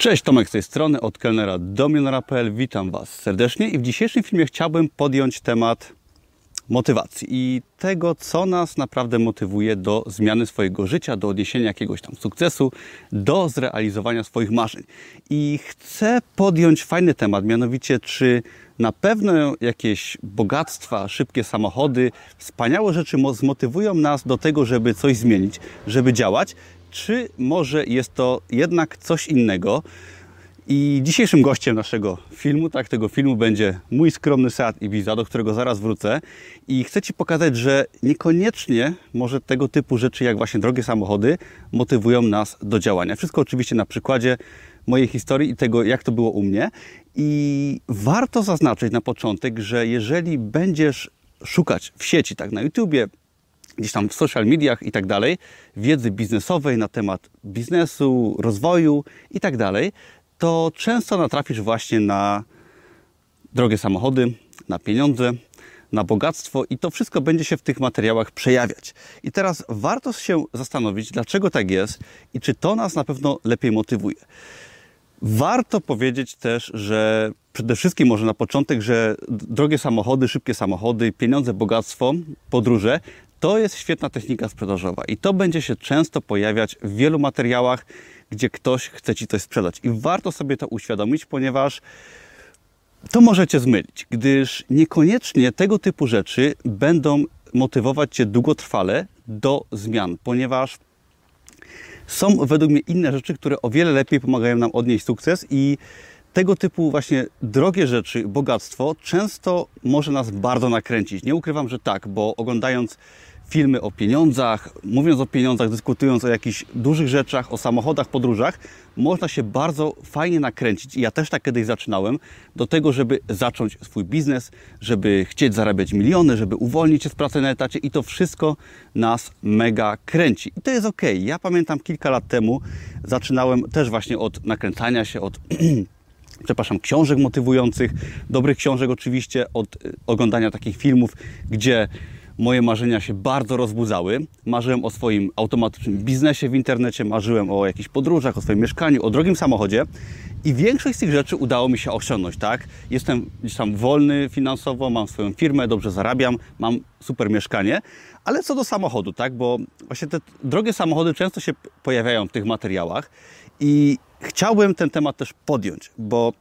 Cześć, Tomek z tej strony, od kelnera do milionera.pl. Witam Was serdecznie i w dzisiejszym filmie chciałbym podjąć temat motywacji i tego, co nas naprawdę motywuje do zmiany swojego życia, do odniesienia jakiegoś tam sukcesu, do zrealizowania swoich marzeń. I chcę podjąć fajny temat, mianowicie czy na pewno jakieś bogactwa, szybkie samochody, wspaniałe rzeczy zmotywują nas do tego, żeby coś zmienić, żeby działać, czy może jest to jednak coś innego. I dzisiejszym gościem naszego filmu, tak, tego filmu będzie mój skromny Seat Ibiza, do którego zaraz wrócę. I chcę Ci pokazać, że niekoniecznie może tego typu rzeczy, jak właśnie drogie samochody, motywują nas do działania. Wszystko oczywiście na przykładzie mojej historii i tego, jak to było u mnie. I warto zaznaczyć na początek, że jeżeli będziesz szukać w sieci, tak, na YouTubie, gdzieś tam w social mediach i tak dalej, wiedzy biznesowej na temat biznesu, rozwoju i tak dalej, to często natrafisz właśnie na drogie samochody, na pieniądze, na bogactwo i to wszystko będzie się w tych materiałach przejawiać. I teraz warto się zastanowić, dlaczego tak jest i czy to nas na pewno lepiej motywuje. Warto powiedzieć też, że przede wszystkim może na początek, że drogie samochody, szybkie samochody, pieniądze, bogactwo, podróże to jest świetna technika sprzedażowa i to będzie się często pojawiać w wielu materiałach, gdzie ktoś chce Ci coś sprzedać. I warto sobie to uświadomić, ponieważ to możecie zmylić, gdyż niekoniecznie tego typu rzeczy będą motywować Cię długotrwale do zmian, ponieważ są według mnie inne rzeczy, które o wiele lepiej pomagają nam odnieść sukces i tego typu właśnie drogie rzeczy, bogactwo często może nas bardzo nakręcić. Nie ukrywam, że tak, bo oglądając filmy o pieniądzach, mówiąc o pieniądzach, dyskutując o jakichś dużych rzeczach, o samochodach, podróżach, można się bardzo fajnie nakręcić. I ja też tak kiedyś zaczynałem, do tego, żeby zacząć swój biznes, żeby chcieć zarabiać miliony, żeby uwolnić się z pracy na etacie i to wszystko nas mega kręci. I to jest ok. Ja pamiętam kilka lat temu zaczynałem też właśnie od nakręcania się, od przepraszam, książek motywujących, dobrych książek oczywiście, od y, oglądania takich filmów, gdzie moje marzenia się bardzo rozbudzały. Marzyłem o swoim automatycznym biznesie w internecie, marzyłem o jakichś podróżach, o swoim mieszkaniu, o drogim samochodzie i większość z tych rzeczy udało mi się osiągnąć, tak? Jestem gdzieś tam wolny finansowo, mam swoją firmę, dobrze zarabiam, mam super mieszkanie, ale co do samochodu, tak? Bo właśnie te drogie samochody często się pojawiają w tych materiałach i chciałbym ten temat też podjąć, bo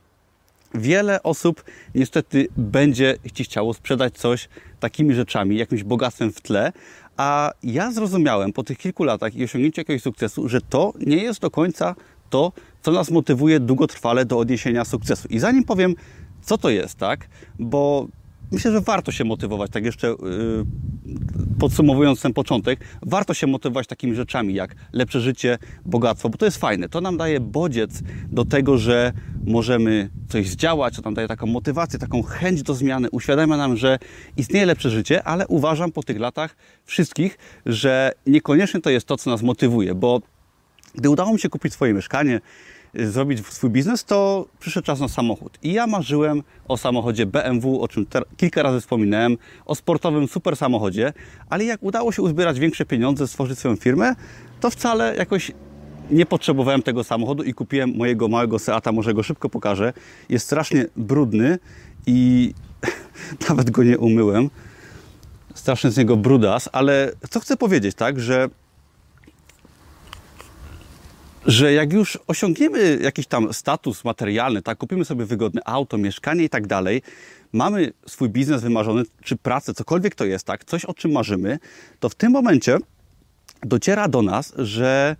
wiele osób niestety będzie Ci chciało sprzedać coś takimi rzeczami, jakimś bogactwem w tle, a ja zrozumiałem po tych kilku latach i osiągnięciu jakiegoś sukcesu, że to nie jest do końca to, co nas motywuje długotrwale do odniesienia sukcesu. I zanim powiem, co to jest, tak, bo myślę, że warto się motywować, tak jeszcze yy, podsumowując ten początek, warto się motywować takimi rzeczami jak lepsze życie, bogactwo, bo to jest fajne. To nam daje bodziec do tego, że możemy coś zdziałać, to nam daje taką motywację, taką chęć do zmiany, uświadamia nam, że istnieje lepsze życie, ale uważam po tych latach wszystkich, że niekoniecznie to jest to, co nas motywuje, bo gdy udało mi się kupić swoje mieszkanie, zrobić swój biznes, to przyszedł czas na samochód. I ja marzyłem o samochodzie BMW, o czym kilka razy wspominałem, o sportowym super samochodzie, ale jak udało się uzbierać większe pieniądze, stworzyć swoją firmę, to wcale jakoś nie potrzebowałem tego samochodu i kupiłem mojego małego Seata, może go szybko pokażę. Jest strasznie brudny i nawet go nie umyłem. Straszny z niego brudas, ale co chcę powiedzieć, tak, że że jak już osiągniemy jakiś tam status materialny, tak, kupimy sobie wygodne auto, mieszkanie i tak dalej, mamy swój biznes wymarzony, czy pracę, cokolwiek to jest, tak, coś o czym marzymy, to w tym momencie dociera do nas, że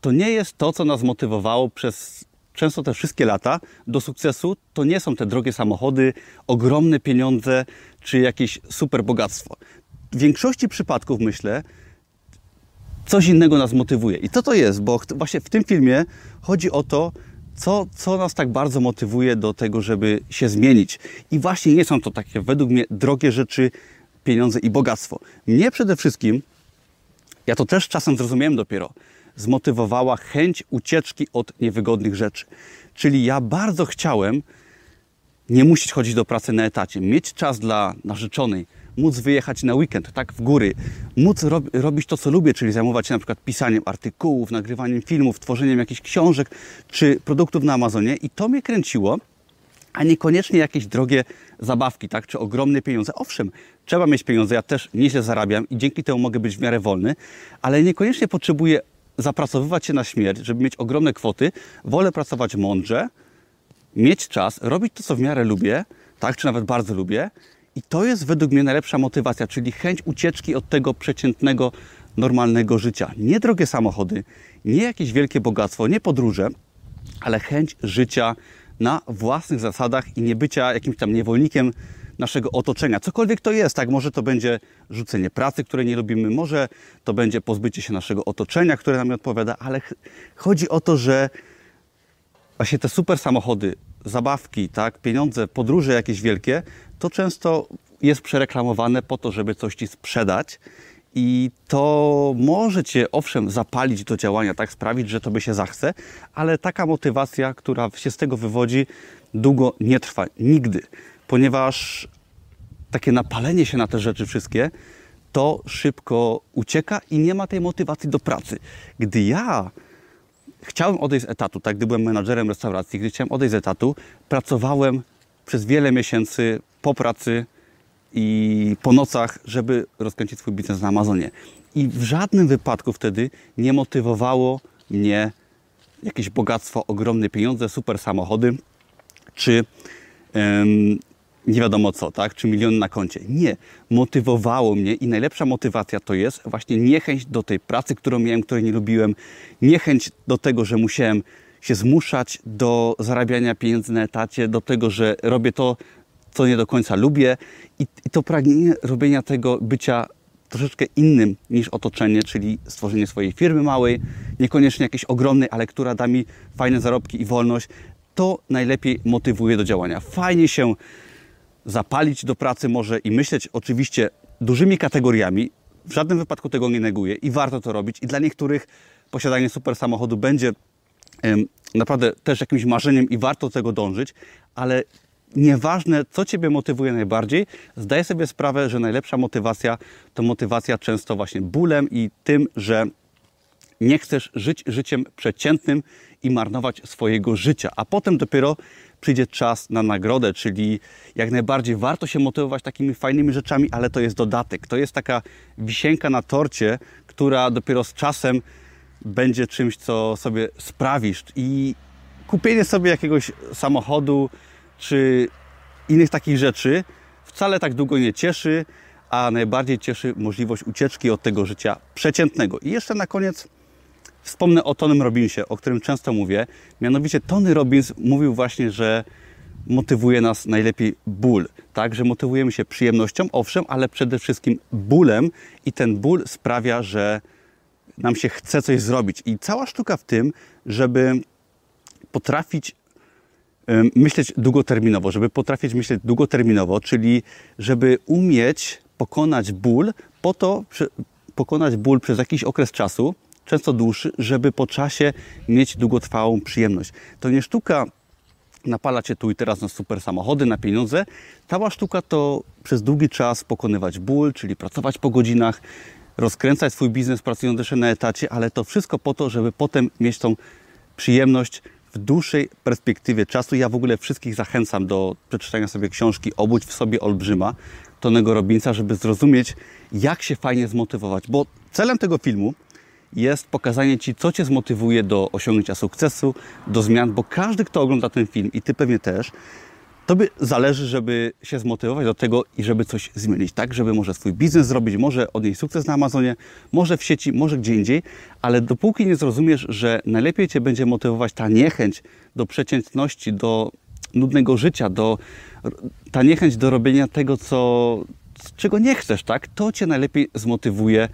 to nie jest to, co nas motywowało przez często te wszystkie lata do sukcesu, to nie są te drogie samochody, ogromne pieniądze, czy jakieś super bogactwo. W większości przypadków myślę, coś innego nas motywuje. I co to jest? Bo właśnie w tym filmie chodzi o to, co, co nas tak bardzo motywuje do tego, żeby się zmienić. I właśnie nie są to takie, według mnie, drogie rzeczy, pieniądze i bogactwo. Mnie przede wszystkim, ja to też czasem zrozumiałem dopiero, zmotywowała chęć ucieczki od niewygodnych rzeczy. Czyli ja bardzo chciałem nie musieć chodzić do pracy na etacie, mieć czas dla narzeczonej, móc wyjechać na weekend, tak, w góry, móc rob, robić to, co lubię, czyli zajmować się na przykład pisaniem artykułów, nagrywaniem filmów, tworzeniem jakichś książek czy produktów na Amazonie i to mnie kręciło, a niekoniecznie jakieś drogie zabawki, tak, czy ogromne pieniądze. Owszem, trzeba mieć pieniądze, ja też nieźle zarabiam i dzięki temu mogę być w miarę wolny, ale niekoniecznie potrzebuję zapracowywać się na śmierć, żeby mieć ogromne kwoty. Wolę pracować mądrze, mieć czas, robić to, co w miarę lubię, tak, czy nawet bardzo lubię. I to jest według mnie najlepsza motywacja, czyli chęć ucieczki od tego przeciętnego, normalnego życia. Nie drogie samochody, nie jakieś wielkie bogactwo, nie podróże, ale chęć życia na własnych zasadach i nie bycia jakimś tam niewolnikiem naszego otoczenia. Cokolwiek to jest, tak? Może to będzie rzucenie pracy, której nie lubimy, może to będzie pozbycie się naszego otoczenia, które nam nie odpowiada, ale chodzi o to, że właśnie te super samochody, zabawki, tak, pieniądze, podróże jakieś wielkie, to często jest przereklamowane po to, żeby coś ci sprzedać. I to może cię owszem zapalić do działania, tak sprawić, że to by się zachce, ale taka motywacja, która się z tego wywodzi, długo nie trwa. Nigdy. Ponieważ takie napalenie się na te rzeczy wszystkie, to szybko ucieka i nie ma tej motywacji do pracy. Gdy ja chciałem odejść z etatu, tak, gdy byłem menadżerem restauracji, gdy chciałem odejść z etatu, pracowałem przez wiele miesięcy po pracy i po nocach, żeby rozkręcić swój biznes na Amazonie. I w żadnym wypadku wtedy nie motywowało mnie jakieś bogactwo, ogromne pieniądze, super samochody, czy nie wiadomo co, tak? Czy milion na koncie. Nie. Motywowało mnie i najlepsza motywacja to jest właśnie niechęć do tej pracy, którą miałem, której nie lubiłem, niechęć do tego, że musiałem się zmuszać do zarabiania pieniędzy na etacie, do tego, że robię to, co nie do końca lubię i, i to pragnienie robienia tego, bycia troszeczkę innym niż otoczenie, czyli stworzenie swojej firmy małej, niekoniecznie jakiejś ogromnej, ale która da mi fajne zarobki i wolność, to najlepiej motywuje do działania. Fajnie się zapalić do pracy może i myśleć oczywiście dużymi kategoriami. W żadnym wypadku tego nie neguję i warto to robić. I dla niektórych posiadanie super samochodu będzie naprawdę też jakimś marzeniem i warto do tego dążyć, ale nieważne, co Ciebie motywuje najbardziej, zdaję sobie sprawę, że najlepsza motywacja to motywacja często właśnie bólem i tym, że nie chcesz żyć życiem przeciętnym i marnować swojego życia, a potem dopiero przyjdzie czas na nagrodę, czyli jak najbardziej warto się motywować takimi fajnymi rzeczami, ale to jest dodatek. To jest taka wisienka na torcie, która dopiero z czasem będzie czymś, co sobie sprawisz. I kupienie sobie jakiegoś samochodu czy innych takich rzeczy wcale tak długo nie cieszy, a najbardziej cieszy możliwość ucieczki od tego życia przeciętnego. I jeszcze na koniec Wspomnę o Tonym Robinsie, o którym często mówię. Mianowicie Tony Robbins mówił właśnie, że motywuje nas najlepiej ból, tak? Że motywujemy się przyjemnością, owszem, ale przede wszystkim bólem i ten ból sprawia, że nam się chce coś zrobić. I cała sztuka w tym, żeby potrafić myśleć długoterminowo, żeby potrafić myśleć długoterminowo, czyli żeby umieć pokonać ból po to, pokonać ból przez jakiś okres czasu, często dłuższy, żeby po czasie mieć długotrwałą przyjemność. To nie sztuka napalać się tu i teraz na super samochody, na pieniądze. Cała sztuka to przez długi czas pokonywać ból, czyli pracować po godzinach, rozkręcać swój biznes pracując jeszcze na etacie, ale to wszystko po to, żeby potem mieć tą przyjemność w dłuższej perspektywie czasu. Ja w ogóle wszystkich zachęcam do przeczytania sobie książki Obudź w sobie olbrzyma Tonego Robinsa, żeby zrozumieć, jak się fajnie zmotywować, bo celem tego filmu jest pokazanie Ci, co Cię zmotywuje do osiągnięcia sukcesu, do zmian, bo każdy, kto ogląda ten film i Ty pewnie też, Tobie zależy, żeby się zmotywować do tego i żeby coś zmienić, tak? Żeby może swój biznes zrobić, może odnieść sukces na Amazonie, może w sieci, może gdzie indziej, ale dopóki nie zrozumiesz, że najlepiej Cię będzie motywować ta niechęć do przeciętności, do nudnego życia, do, ta niechęć do robienia tego, co, czego nie chcesz, tak? To Cię najlepiej zmotywuje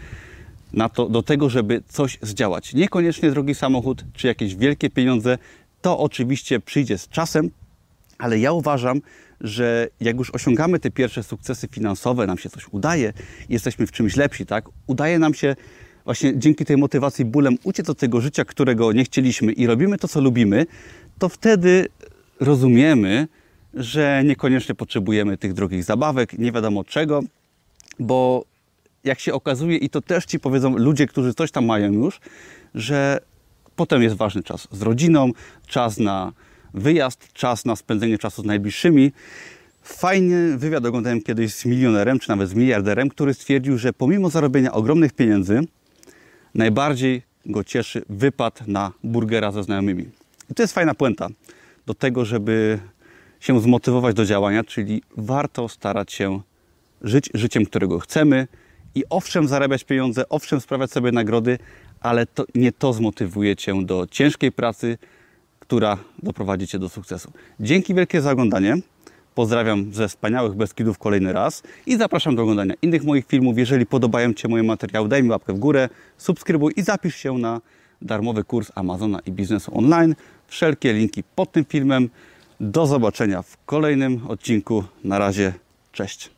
na to, do tego, żeby coś zdziałać. Niekoniecznie drogi samochód czy jakieś wielkie pieniądze, to oczywiście przyjdzie z czasem, ale ja uważam, że jak już osiągamy te pierwsze sukcesy finansowe, nam się coś udaje, jesteśmy w czymś lepsi, tak? Udaje nam się właśnie dzięki tej motywacji bólem uciec od tego życia, którego nie chcieliśmy i robimy to, co lubimy, to wtedy rozumiemy, że niekoniecznie potrzebujemy tych drogich zabawek, nie wiadomo czego, bo jak się okazuje, i to też ci powiedzą ludzie, którzy coś tam mają już, że potem jest ważny czas z rodziną, czas na wyjazd, czas na spędzenie czasu z najbliższymi. Fajny wywiad oglądałem kiedyś z milionerem, czy nawet z miliarderem, który stwierdził, że pomimo zarobienia ogromnych pieniędzy, najbardziej go cieszy wypad na burgera ze znajomymi. I to jest fajna puenta do tego, żeby się zmotywować do działania, czyli warto starać się żyć życiem, którego chcemy i owszem zarabiać pieniądze, owszem sprawiać sobie nagrody, ale to, nie to zmotywuje Cię do ciężkiej pracy, która doprowadzi Cię do sukcesu. Dzięki wielkie za oglądanie. Pozdrawiam ze wspaniałych Beskidów kolejny raz i zapraszam do oglądania innych moich filmów. Jeżeli podobają Ci moje materiały, daj mi łapkę w górę, subskrybuj i zapisz się na darmowy kurs Amazona i biznesu online. Wszelkie linki pod tym filmem. Do zobaczenia w kolejnym odcinku. Na razie, cześć.